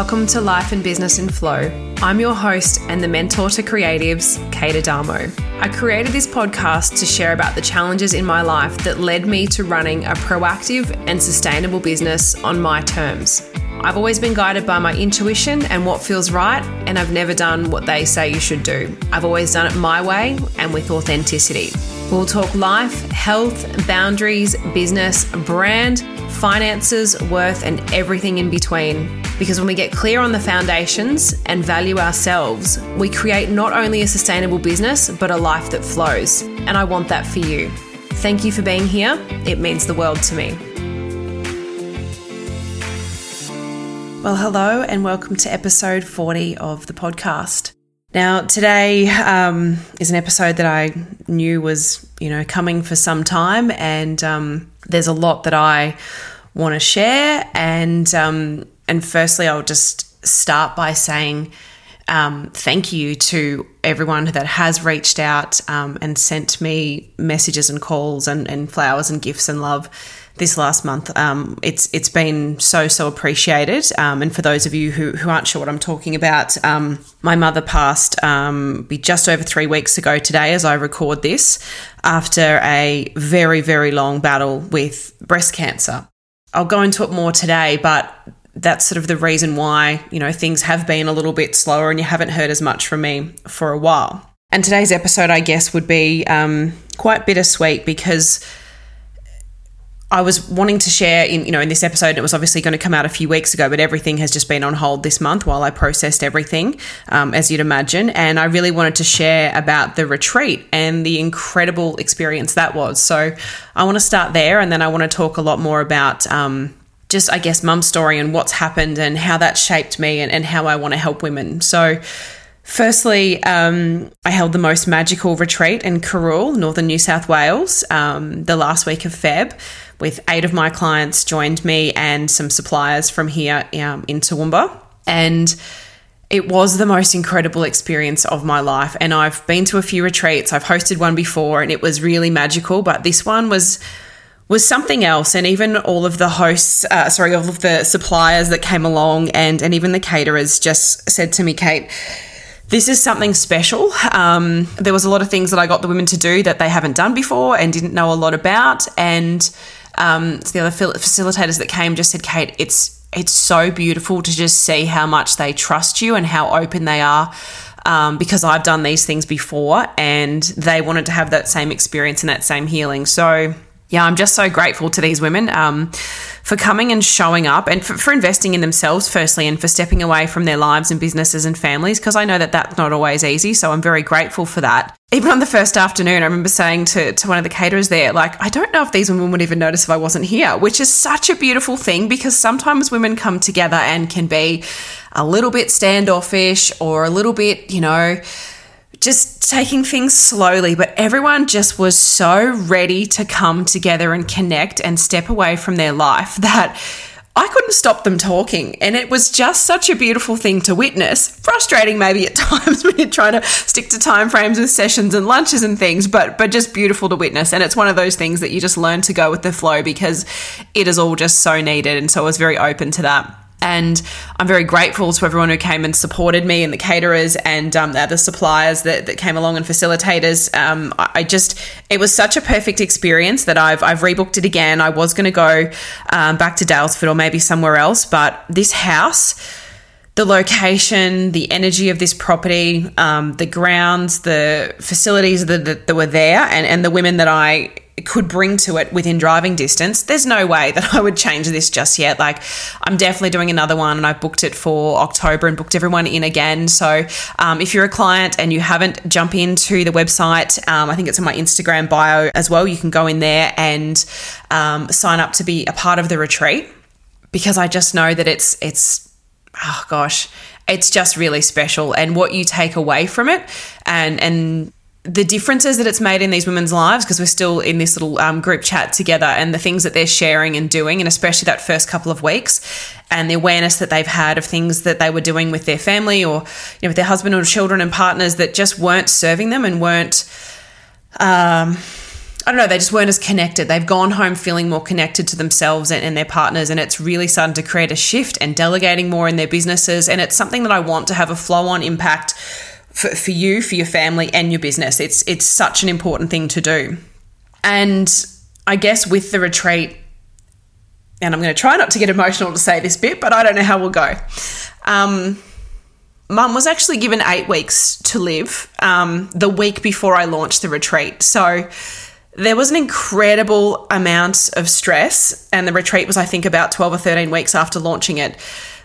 Welcome to Life and Business in Flow. I'm your host and the mentor to creatives, Kate Adamo. I created this podcast to share about the challenges in my life that led me to running a proactive and sustainable business on my terms. I've always been guided by my intuition and what feels right, and I've never done what they say you should do. I've always done it my way and with authenticity. We'll talk life, health, boundaries, business, brand, finances, worth, and everything in between. Because when we get clear on the foundations and value ourselves, we create not only a sustainable business, but a life that flows. And I want that for you. Thank you for being here. It means the world to me. Well, hello, and welcome to episode 40 of the podcast. Now, today um, is an episode that I knew was, you know, coming for some time, and um, there's a lot that I want to share. And um, and firstly, I'll just start by saying um, thank you to everyone that has reached out um, and sent me messages and calls and, and flowers and gifts and love this last month. Um, it's it's been so so appreciated. Um, and for those of you who, who aren't sure what I'm talking about, um, my mother passed um, be just over three weeks ago today as I record this after a very very long battle with breast cancer. I'll go into it more today, but that's sort of the reason why you know things have been a little bit slower and you haven't heard as much from me for a while. And today's episode, I guess, would be um, quite bittersweet because I was wanting to share in you know in this episode. And it was obviously going to come out a few weeks ago, but everything has just been on hold this month while I processed everything, um, as you'd imagine. And I really wanted to share about the retreat and the incredible experience that was. So I want to start there, and then I want to talk a lot more about. Um, just, I guess, mum's story and what's happened and how that shaped me and, and how I want to help women. So, Firstly, um, I held the most magical retreat in Kirrool, northern New South Wales, um, the last week of Feb, with eight of my clients joined me and some suppliers from here um, in Toowoomba. And it was the most incredible experience of my life. And I've been to a few retreats, I've hosted one before, and it was really magical, but this one was was something else. And even all of the hosts, uh, sorry, all of the suppliers that came along and, and even the caterers just said to me, Kate, this is something special. Um, there was a lot of things that I got the women to do that they haven't done before and didn't know a lot about. And um, so the other facilitators that came just said, Kate, it's it's so beautiful to just see how much they trust you and how open they are. Um, because I've done these things before and they wanted to have that same experience and that same healing. So yeah, I'm just so grateful to these women um, for coming and showing up and for, for, investing in themselves, firstly, and for stepping away from their lives and businesses and families, because I know that that's not always easy. So I'm very grateful for that. Even on the first afternoon, I remember saying to, to one of the caterers there, like, I don't know if these women would even notice if I wasn't here, which is such a beautiful thing because sometimes women come together and can be a little bit standoffish or a little bit, you know, just taking things slowly, but everyone just was so ready to come together and connect and step away from their life that I couldn't stop them talking. And it was just such a beautiful thing to witness. Frustrating maybe at times when you're trying to stick to time frames with sessions and lunches and things, but but just beautiful to witness. And it's one of those things that you just learn to go with the flow because it is all just so needed. And so I was very open to that. And I'm very grateful to everyone who came and supported me and the caterers and um, the other suppliers that, that came along and facilitators. Um, I just, it was such a perfect experience that I've, I've rebooked it again. I was going to go um, back to Daylesford or maybe somewhere else, but this house, the location, the energy of this property, um, the grounds, the facilities that, that, that were there, and, and the women that I could bring to it within driving distance, there's no way that I would change this just yet. Like, I'm definitely doing another one and I've booked it for October and booked everyone in again. So, um, if you're a client and you haven't, jump into the website. Um, I think it's in my Instagram bio as well. You can go in there and um, sign up to be a part of the retreat because I just know that it's, it's, oh gosh, it's just really special and what you take away from it and, and, the differences that it's made in these women's lives because we're still in this little um, group chat together and the things that they're sharing and doing and especially that first couple of weeks and the awareness that they've had of things that they were doing with their family or you know with their husband or children and partners that just weren't serving them and weren't um, I don't know, they just weren't as connected. They've gone home feeling more connected to themselves and, and, their partners, and it's really starting to create a shift and delegating more in their businesses. And it's something that I want to have a flow on impact for, for you, for your family, and your business. It's it's such an important thing to do. And I guess with the retreat, and I'm going to try not to get emotional to say this bit, but I don't know how we'll go. Um, Mum was actually given eight weeks to live um, the week before I launched the retreat. So there was an incredible amount of stress, and the retreat was, I think, about 12 or 13 weeks after launching it,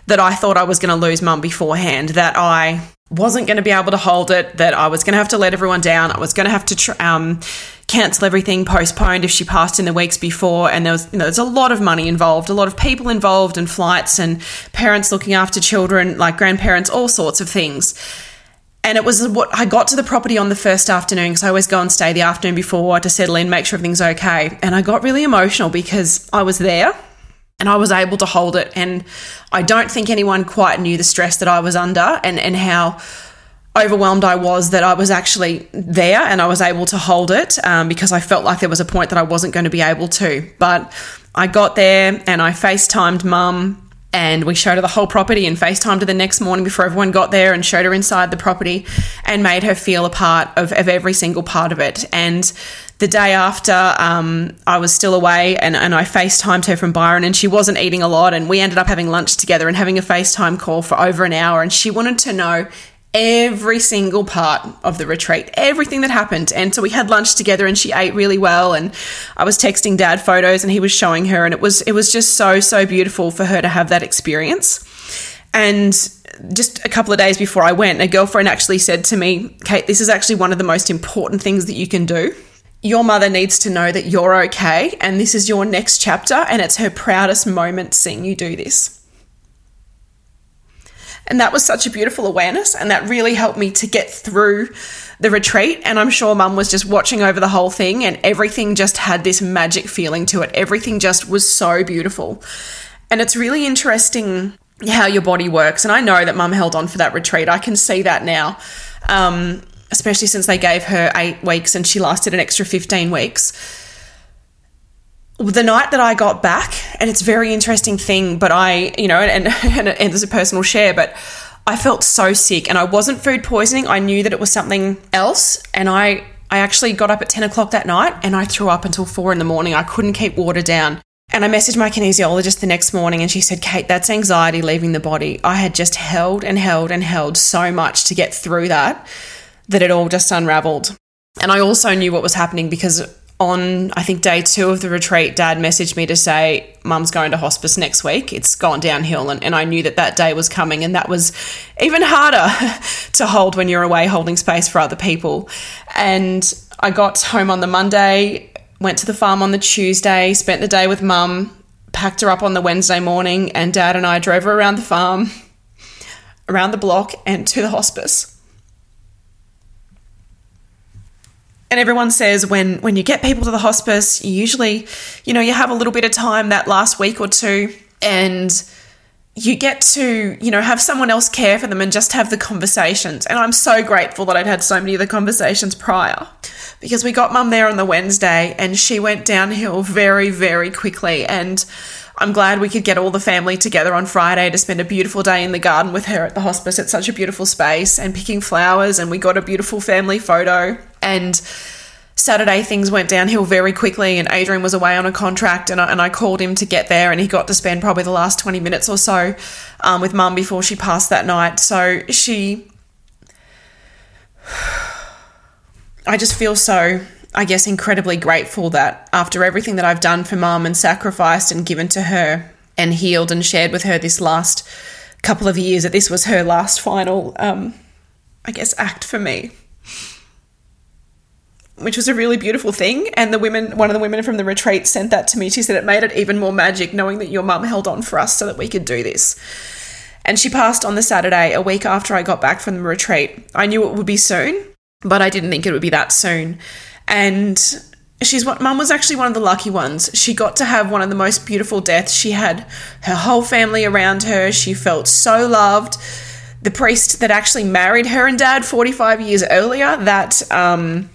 that I thought I was going to lose mum beforehand, that I wasn't going to be able to hold it, that I was going to have to let everyone down, I was going to have to. Tr- um, cancel everything, postponed if she passed in the weeks before. And there was, you know, there's a lot of money involved, a lot of people involved, and flights and parents looking after children, like grandparents, all sorts of things. And it was what I got to the property on the first afternoon because I always go and stay the afternoon before to settle in, make sure everything's okay. And I got really emotional because I was there and I was able to hold it. And I don't think anyone quite knew the stress that I was under and, and how overwhelmed I was that I was actually there and I was able to hold it um, because I felt like there was a point that I wasn't going to be able to. But I got there and I FaceTimed mum and we showed her the whole property and FaceTimed her the next morning before everyone got there and showed her inside the property and made her feel a part of, of every single part of it. And the day after, um, I was still away and, and I FaceTimed her from Byron and she wasn't eating a lot. And we ended up having lunch together and having a FaceTime call for over an hour. And she wanted to know every single part of the retreat, everything that happened. And so we had lunch together and she ate really well and I was texting dad photos and he was showing her and it was it was just so so beautiful for her to have that experience. And just a couple of days before I went, a girlfriend actually said to me, "Kate, this is actually one of the most important things that you can do." Your mother needs to know that you're okay and this is your next chapter and it's her proudest moment seeing you do this. And that was such a beautiful awareness. And that really helped me to get through the retreat. And I'm sure mum was just watching over the whole thing, and everything just had this magic feeling to it. Everything just was so beautiful. And it's really interesting how your body works. And I know that mum held on for that retreat. I can see that now. Um, especially since they gave her eight weeks and she lasted an extra 15 weeks the night that I got back, and it's a very interesting thing, but I, you know, and, and, and there's a personal share, but I felt so sick and I wasn't food poisoning. I knew that it was something else. And I, I actually got up at 10 o'clock that night and I threw up until four in the morning. I couldn't keep water down. And I messaged my kinesiologist the next morning and she said, Kate, that's anxiety leaving the body. I had just held and held and held so much to get through that, that it all just unraveled. And I also knew what was happening because on I think day two of the retreat, Dad messaged me to say, "Mum's going to hospice next week. It's gone downhill," and, and I knew that that day was coming, and that was even harder to hold when you're away holding space for other people. And I got home on the Monday, went to the farm on the Tuesday, spent the day with Mum, packed her up on the Wednesday morning, and Dad and I drove her around the farm, around the block, and to the hospice. And everyone says when when you get people to the hospice you usually you know you have a little bit of time that last week or two and you get to you know have someone else care for them and just have the conversations and i'm so grateful that i'd had so many of the conversations prior because we got mum there on the wednesday and she went downhill very very quickly and I'm glad we could get all the family together on Friday to spend a beautiful day in the garden with her at the hospice. It's such a beautiful space and picking flowers, and we got a beautiful family photo. And Saturday, things went downhill very quickly, and Adrian was away on a contract, and I, and I called him to get there, and he got to spend probably the last 20 minutes or so um, with mum before she passed that night. So she. I just feel so I guess, incredibly grateful that after everything that I've done for mum and sacrificed and given to her and healed and shared with her this last couple of years, that this was her last final, um, I guess, act for me. Which was a really beautiful thing. And the women, one of the women from the retreat sent that to me. She said it made it even more magic knowing that your mum held on for us so that we could do this. And she passed on the Saturday, a week after I got back from the retreat. I knew it would be soon, but I didn't think it would be that soon and she's what mum was actually one of the lucky ones. She got to have one of the most beautiful deaths. She had her whole family around her. She felt so loved. The priest that actually married her and dad 45 years earlier, that um,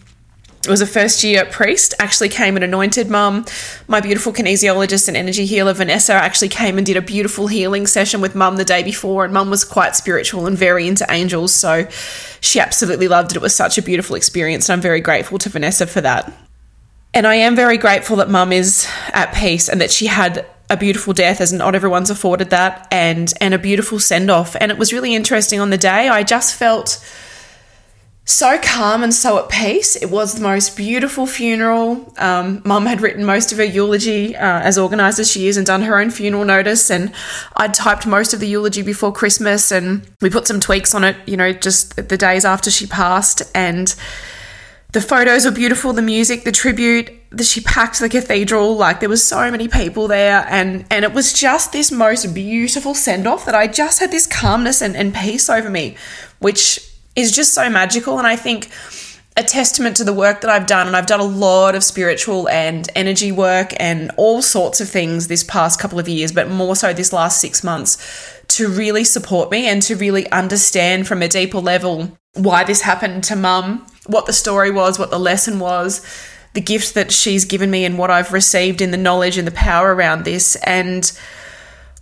was a first year priest, actually came and anointed mum. My beautiful kinesiologist and energy healer, Vanessa, actually came and did a beautiful healing session with mum the day before. And mum was quite spiritual and very into angels. So she absolutely loved it. It was such a beautiful experience. And I'm very grateful to Vanessa for that. And I am very grateful that mum is at peace and that she had a beautiful death as not everyone's afforded that and and a beautiful send off and it was really interesting on the day I just felt so calm and so at peace. It was the most beautiful funeral. Um, Mum had written most of her eulogy uh, as organised as she is and done her own funeral notice. And I'd typed most of the eulogy before Christmas and we put some tweaks on it, you know, just the days after she passed. And the photos were beautiful, the music, the tribute. The, she packed the cathedral like there was so many people there and and it was just this most beautiful send off that I just had this calmness and, and peace over me which is just so magical. And I think a testament to the work that I've done, and I've done a lot of spiritual and energy work and all sorts of things this past couple of years, but more so this last six months to really support me and to really understand from a deeper level why this happened to mum, what the story was, what the lesson was, the gift that she's given me, and what I've received in the knowledge and the power around this. And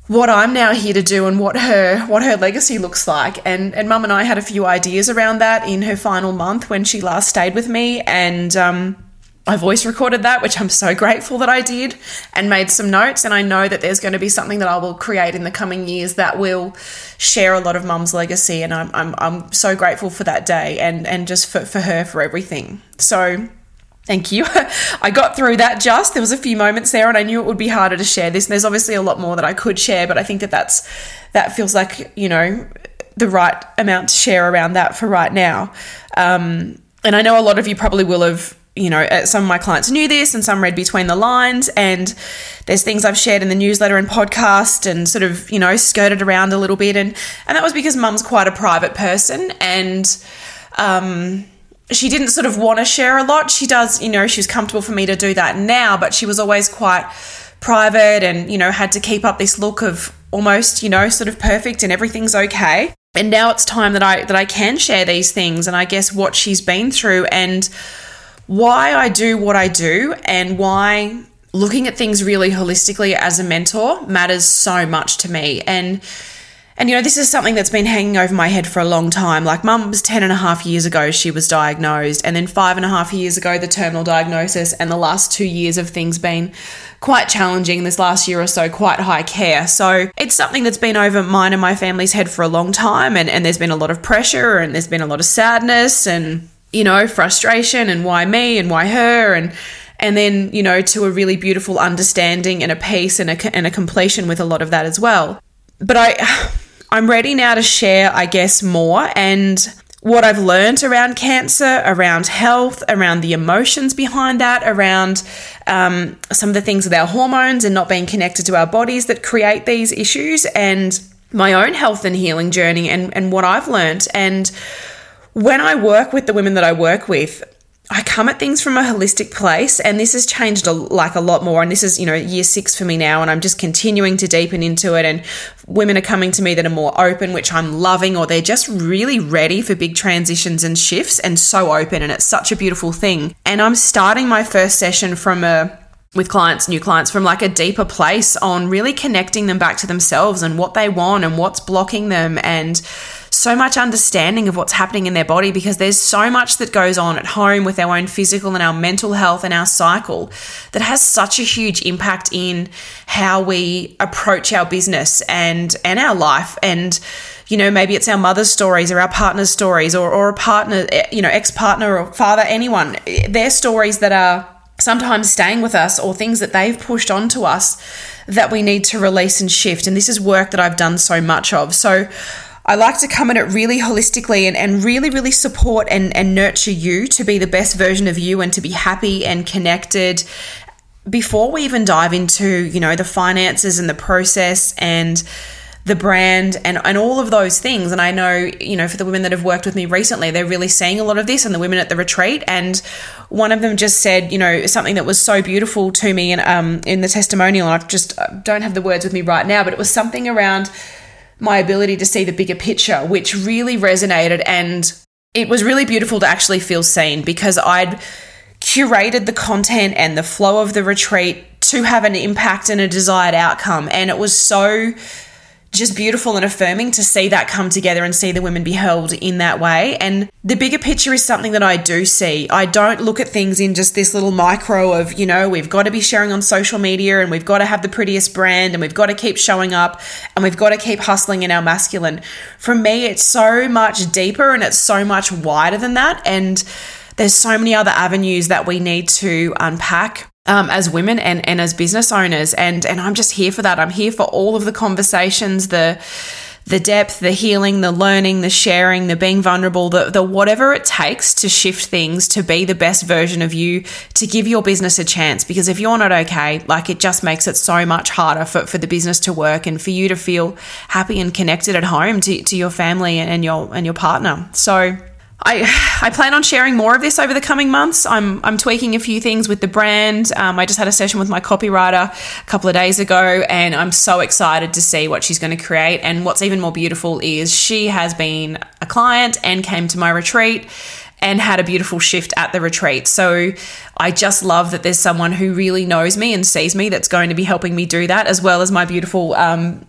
what I'm now here to do and what her what her legacy looks like. And and Mum and I had a few ideas around that in her final month when she last stayed with me, and um, I voice recorded that, which I'm so grateful that I did, and made some notes. And I know that there's going to be something that I will create in the coming years that will share a lot of Mum's legacy. And I'm I'm, I'm so grateful for that day and and just for for her for everything. So Thank you. I got through that just. There was a few moments there and I knew it would be harder to share this. And there's obviously a lot more that I could share, but I think that that's that feels like, you know, the right amount to share around that for right now. Um, and I know a lot of you probably will have you know, uh, some of my clients knew this and some read between the lines. And there's things I've shared in the newsletter and podcast and sort of, you know, skirted around a little bit. And, and that was because mum's quite a private person. And, um, she didn't sort of want to share a lot. She does, you know, she was comfortable for me to do that now, but she was always quite private and, you know, had to keep up this look of almost, you know, sort of perfect and everything's okay. And now it's time that I that I can share these things and I guess what she's been through and why I do what I do and why looking at things really holistically as a mentor matters so much to me. And and you know, this is something that's been hanging over my head for a long time. Like, mum was 10 and a half years ago, she was diagnosed. And then five and a half years ago, the terminal diagnosis. And the last two years of things been quite challenging. This last year or so, quite high care. So it's something that's been over mine and my family's head for a long time. And, and there's been a lot of pressure and there's been a lot of sadness and, you know, frustration and why me and why her. And, and then, you know, to a really beautiful understanding and a peace and a, and a completion with a lot of that as well. But I I'm ready now to share, I guess, more and what I've learned around cancer, around health, around the emotions behind that, around um, some of the things with our hormones and not being connected to our bodies that create these issues, and my own health and healing journey and, and what I've learned. And when I work with the women that I work with, I come at things from a holistic place, and this has changed a, like a lot more. And this is, you know, year six for me now, and I'm just continuing to deepen into it. And women are coming to me that are more open, which I'm loving, or they're just really ready for big transitions and shifts and so open. And it's such a beautiful thing. And I'm starting my first session from a with clients, new clients, from like a deeper place on really connecting them back to themselves and what they want and what's blocking them and so much understanding of what's happening in their body because there's so much that goes on at home with our own physical and our mental health and our cycle that has such a huge impact in how we approach our business and and our life. And you know maybe it's our mother's stories or our partner's stories or, or a partner you know ex-partner or father anyone their stories that are sometimes staying with us or things that they've pushed onto us that we need to release and shift. And this is work that I've done so much of. So I like to come at it really holistically and, and really, really support and, and nurture you to be the best version of you and to be happy and connected before we even dive into, you know, the finances and the process and the brand and, and all of those things. And I know, you know, for the women that have worked with me recently, they're really seeing a lot of this and the women at the retreat. And one of them just said, you know, something that was so beautiful to me and um, in the testimonial. And I just uh, don't have the words with me right now, but it was something around my ability to see the bigger picture, which really resonated. And it was really beautiful to actually feel seen because I'd curated the content and the flow of the retreat to have an impact and a desired outcome. And it was so just beautiful and affirming to see that come together and see the women be held in that way. And the bigger picture is something that I do see. I don't look at things in just this little micro of, you know, we've got to be sharing on social media and we've got to have the prettiest brand and we've got to keep showing up and we've got to keep hustling in our masculine. For me, it's so much deeper and it's so much wider than that. And there's so many other avenues that we need to unpack um, as women and, and as business owners. And, and I'm just here for that. I'm here for all of the conversations, the, the depth, the healing, the learning, the sharing, the being vulnerable, the, the whatever it takes to shift things to be the best version of you, to give your business a chance. Because if you're not okay, like it just makes it so much harder for, for the business to work and for you to feel happy and connected at home to, to your family and your and your partner. So I, I plan on sharing more of this over the coming months. I'm, I'm tweaking a few things with the brand. Um, I just had a session with my copywriter a couple of days ago, and I'm so excited to see what she's going to create. And what's even more beautiful is she has been a client and came to my retreat and had a beautiful shift at the retreat. So I just love that there's someone who really knows me and sees me that's going to be helping me do that, as well as my beautiful. Um,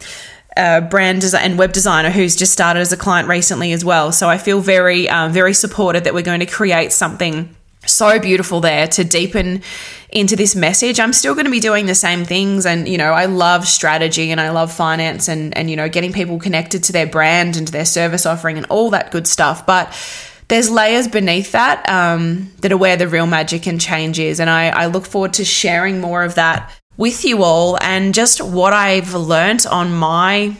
uh, brand and web designer who's just started as a client recently as well. So I feel very, um, very supported that we're going to create something so beautiful there to deepen into this message. I'm still going to be doing the same things and you know, I love strategy and I love finance and and you know, getting people connected to their brand and to their service offering and all that good stuff, but there's layers beneath that um, that are where the real magic and change is. And I, I look forward to sharing more of that with you all and just what I've learnt on my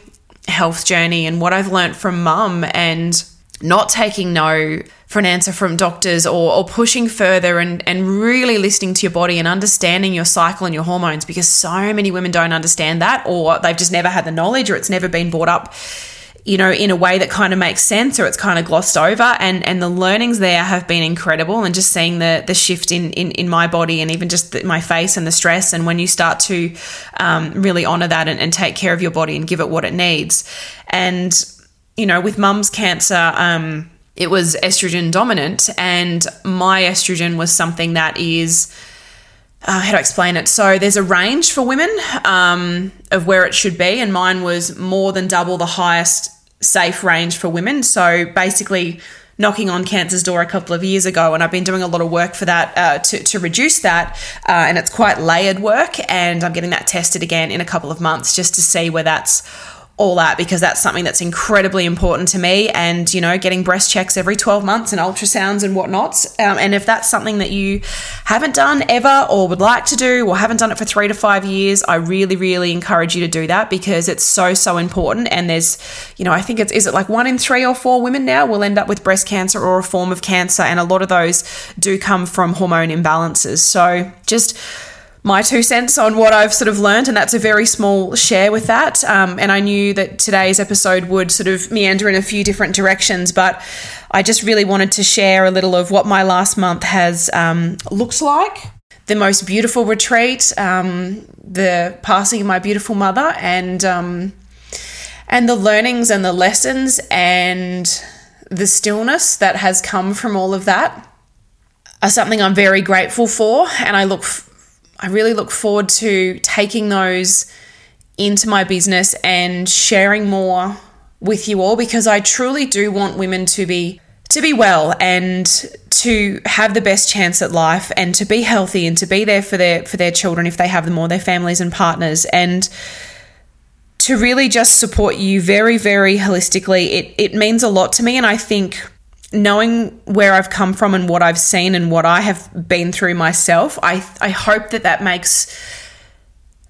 health journey and what I've learnt from mum and not taking no for an answer from doctors or, or pushing further and, and really listening to your body and understanding your cycle and your hormones because so many women don't understand that or they've just never had the knowledge or it's never been brought up you know, in a way that kind of makes sense or it's kind of glossed over. And and the learnings there have been incredible. And just seeing the the shift in in, in my body and even just the, my face and the stress. And when you start to um, really honor that and, and, take care of your body and give it what it needs. And you know, with mum's cancer. Um, it was estrogen dominant, and my estrogen was something that is uh, how to explain it? So there's a range for women um, of where it should be, and mine was more than double the highest safe range for women. So basically, knocking on cancer's door a couple of years ago, and I've been doing a lot of work for that uh, to, to reduce that, uh, and it's quite layered work, and I'm getting that tested again in a couple of months just to see where that's all that because that's something that's incredibly important to me and you know getting breast checks every 12 months and ultrasounds and whatnots. Um, and if that's something that you haven't done ever or would like to do or haven't done it for three to five years i really really encourage you to do that because it's so so important. And there's you know i think it's is it like one in three or four women now will end up with breast cancer or a form of cancer. And a lot of those do come from hormone imbalances. So just my two cents on what I've sort of learned, and that's a very small share with that. Um, and I knew that today's episode would sort of meander in a few different directions, but I just really wanted to share a little of what my last month has um, looked like. The most beautiful retreat, um, the passing of my beautiful mother, and um, and the learnings and the lessons and the stillness that has come from all of that are something I'm very grateful for, and I look I really look forward to taking those into my business and sharing more with you all because I truly do want women to be to be well and to have the best chance at life and to be healthy and to be there for their for their children if they have them or their families and partners and to really just support you very very holistically. It it means a lot to me and I think knowing where I've come from and what I've seen and what I have been through myself, I I hope that that makes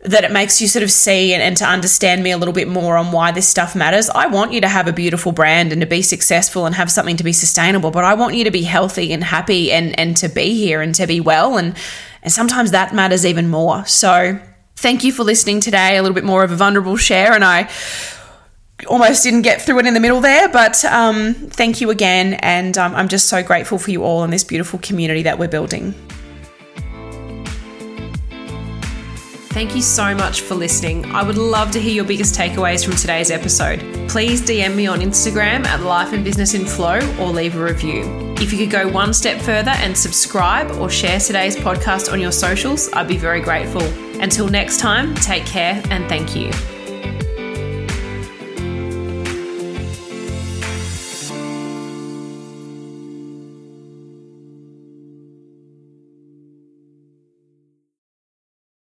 that it makes you sort of see and, and, to understand me a little bit more on why this stuff matters. I want you to have a beautiful brand and to be successful and have something to be sustainable, but I want you to be healthy and happy and and to be here and to be well and and sometimes that matters even more. So thank you for listening today. A little bit more of a vulnerable share and I almost didn't get through it in the middle there, but um, thank you again. And um, I'm just so grateful for you all and this beautiful community that we're building. Thank you so much for listening. I would love to hear your biggest takeaways from today's episode. Please DM me on Instagram at Life and Business in Flow or leave a review. If you could go one step further and subscribe or share today's podcast on your socials, I'd be very grateful. Until next time, take care and thank you.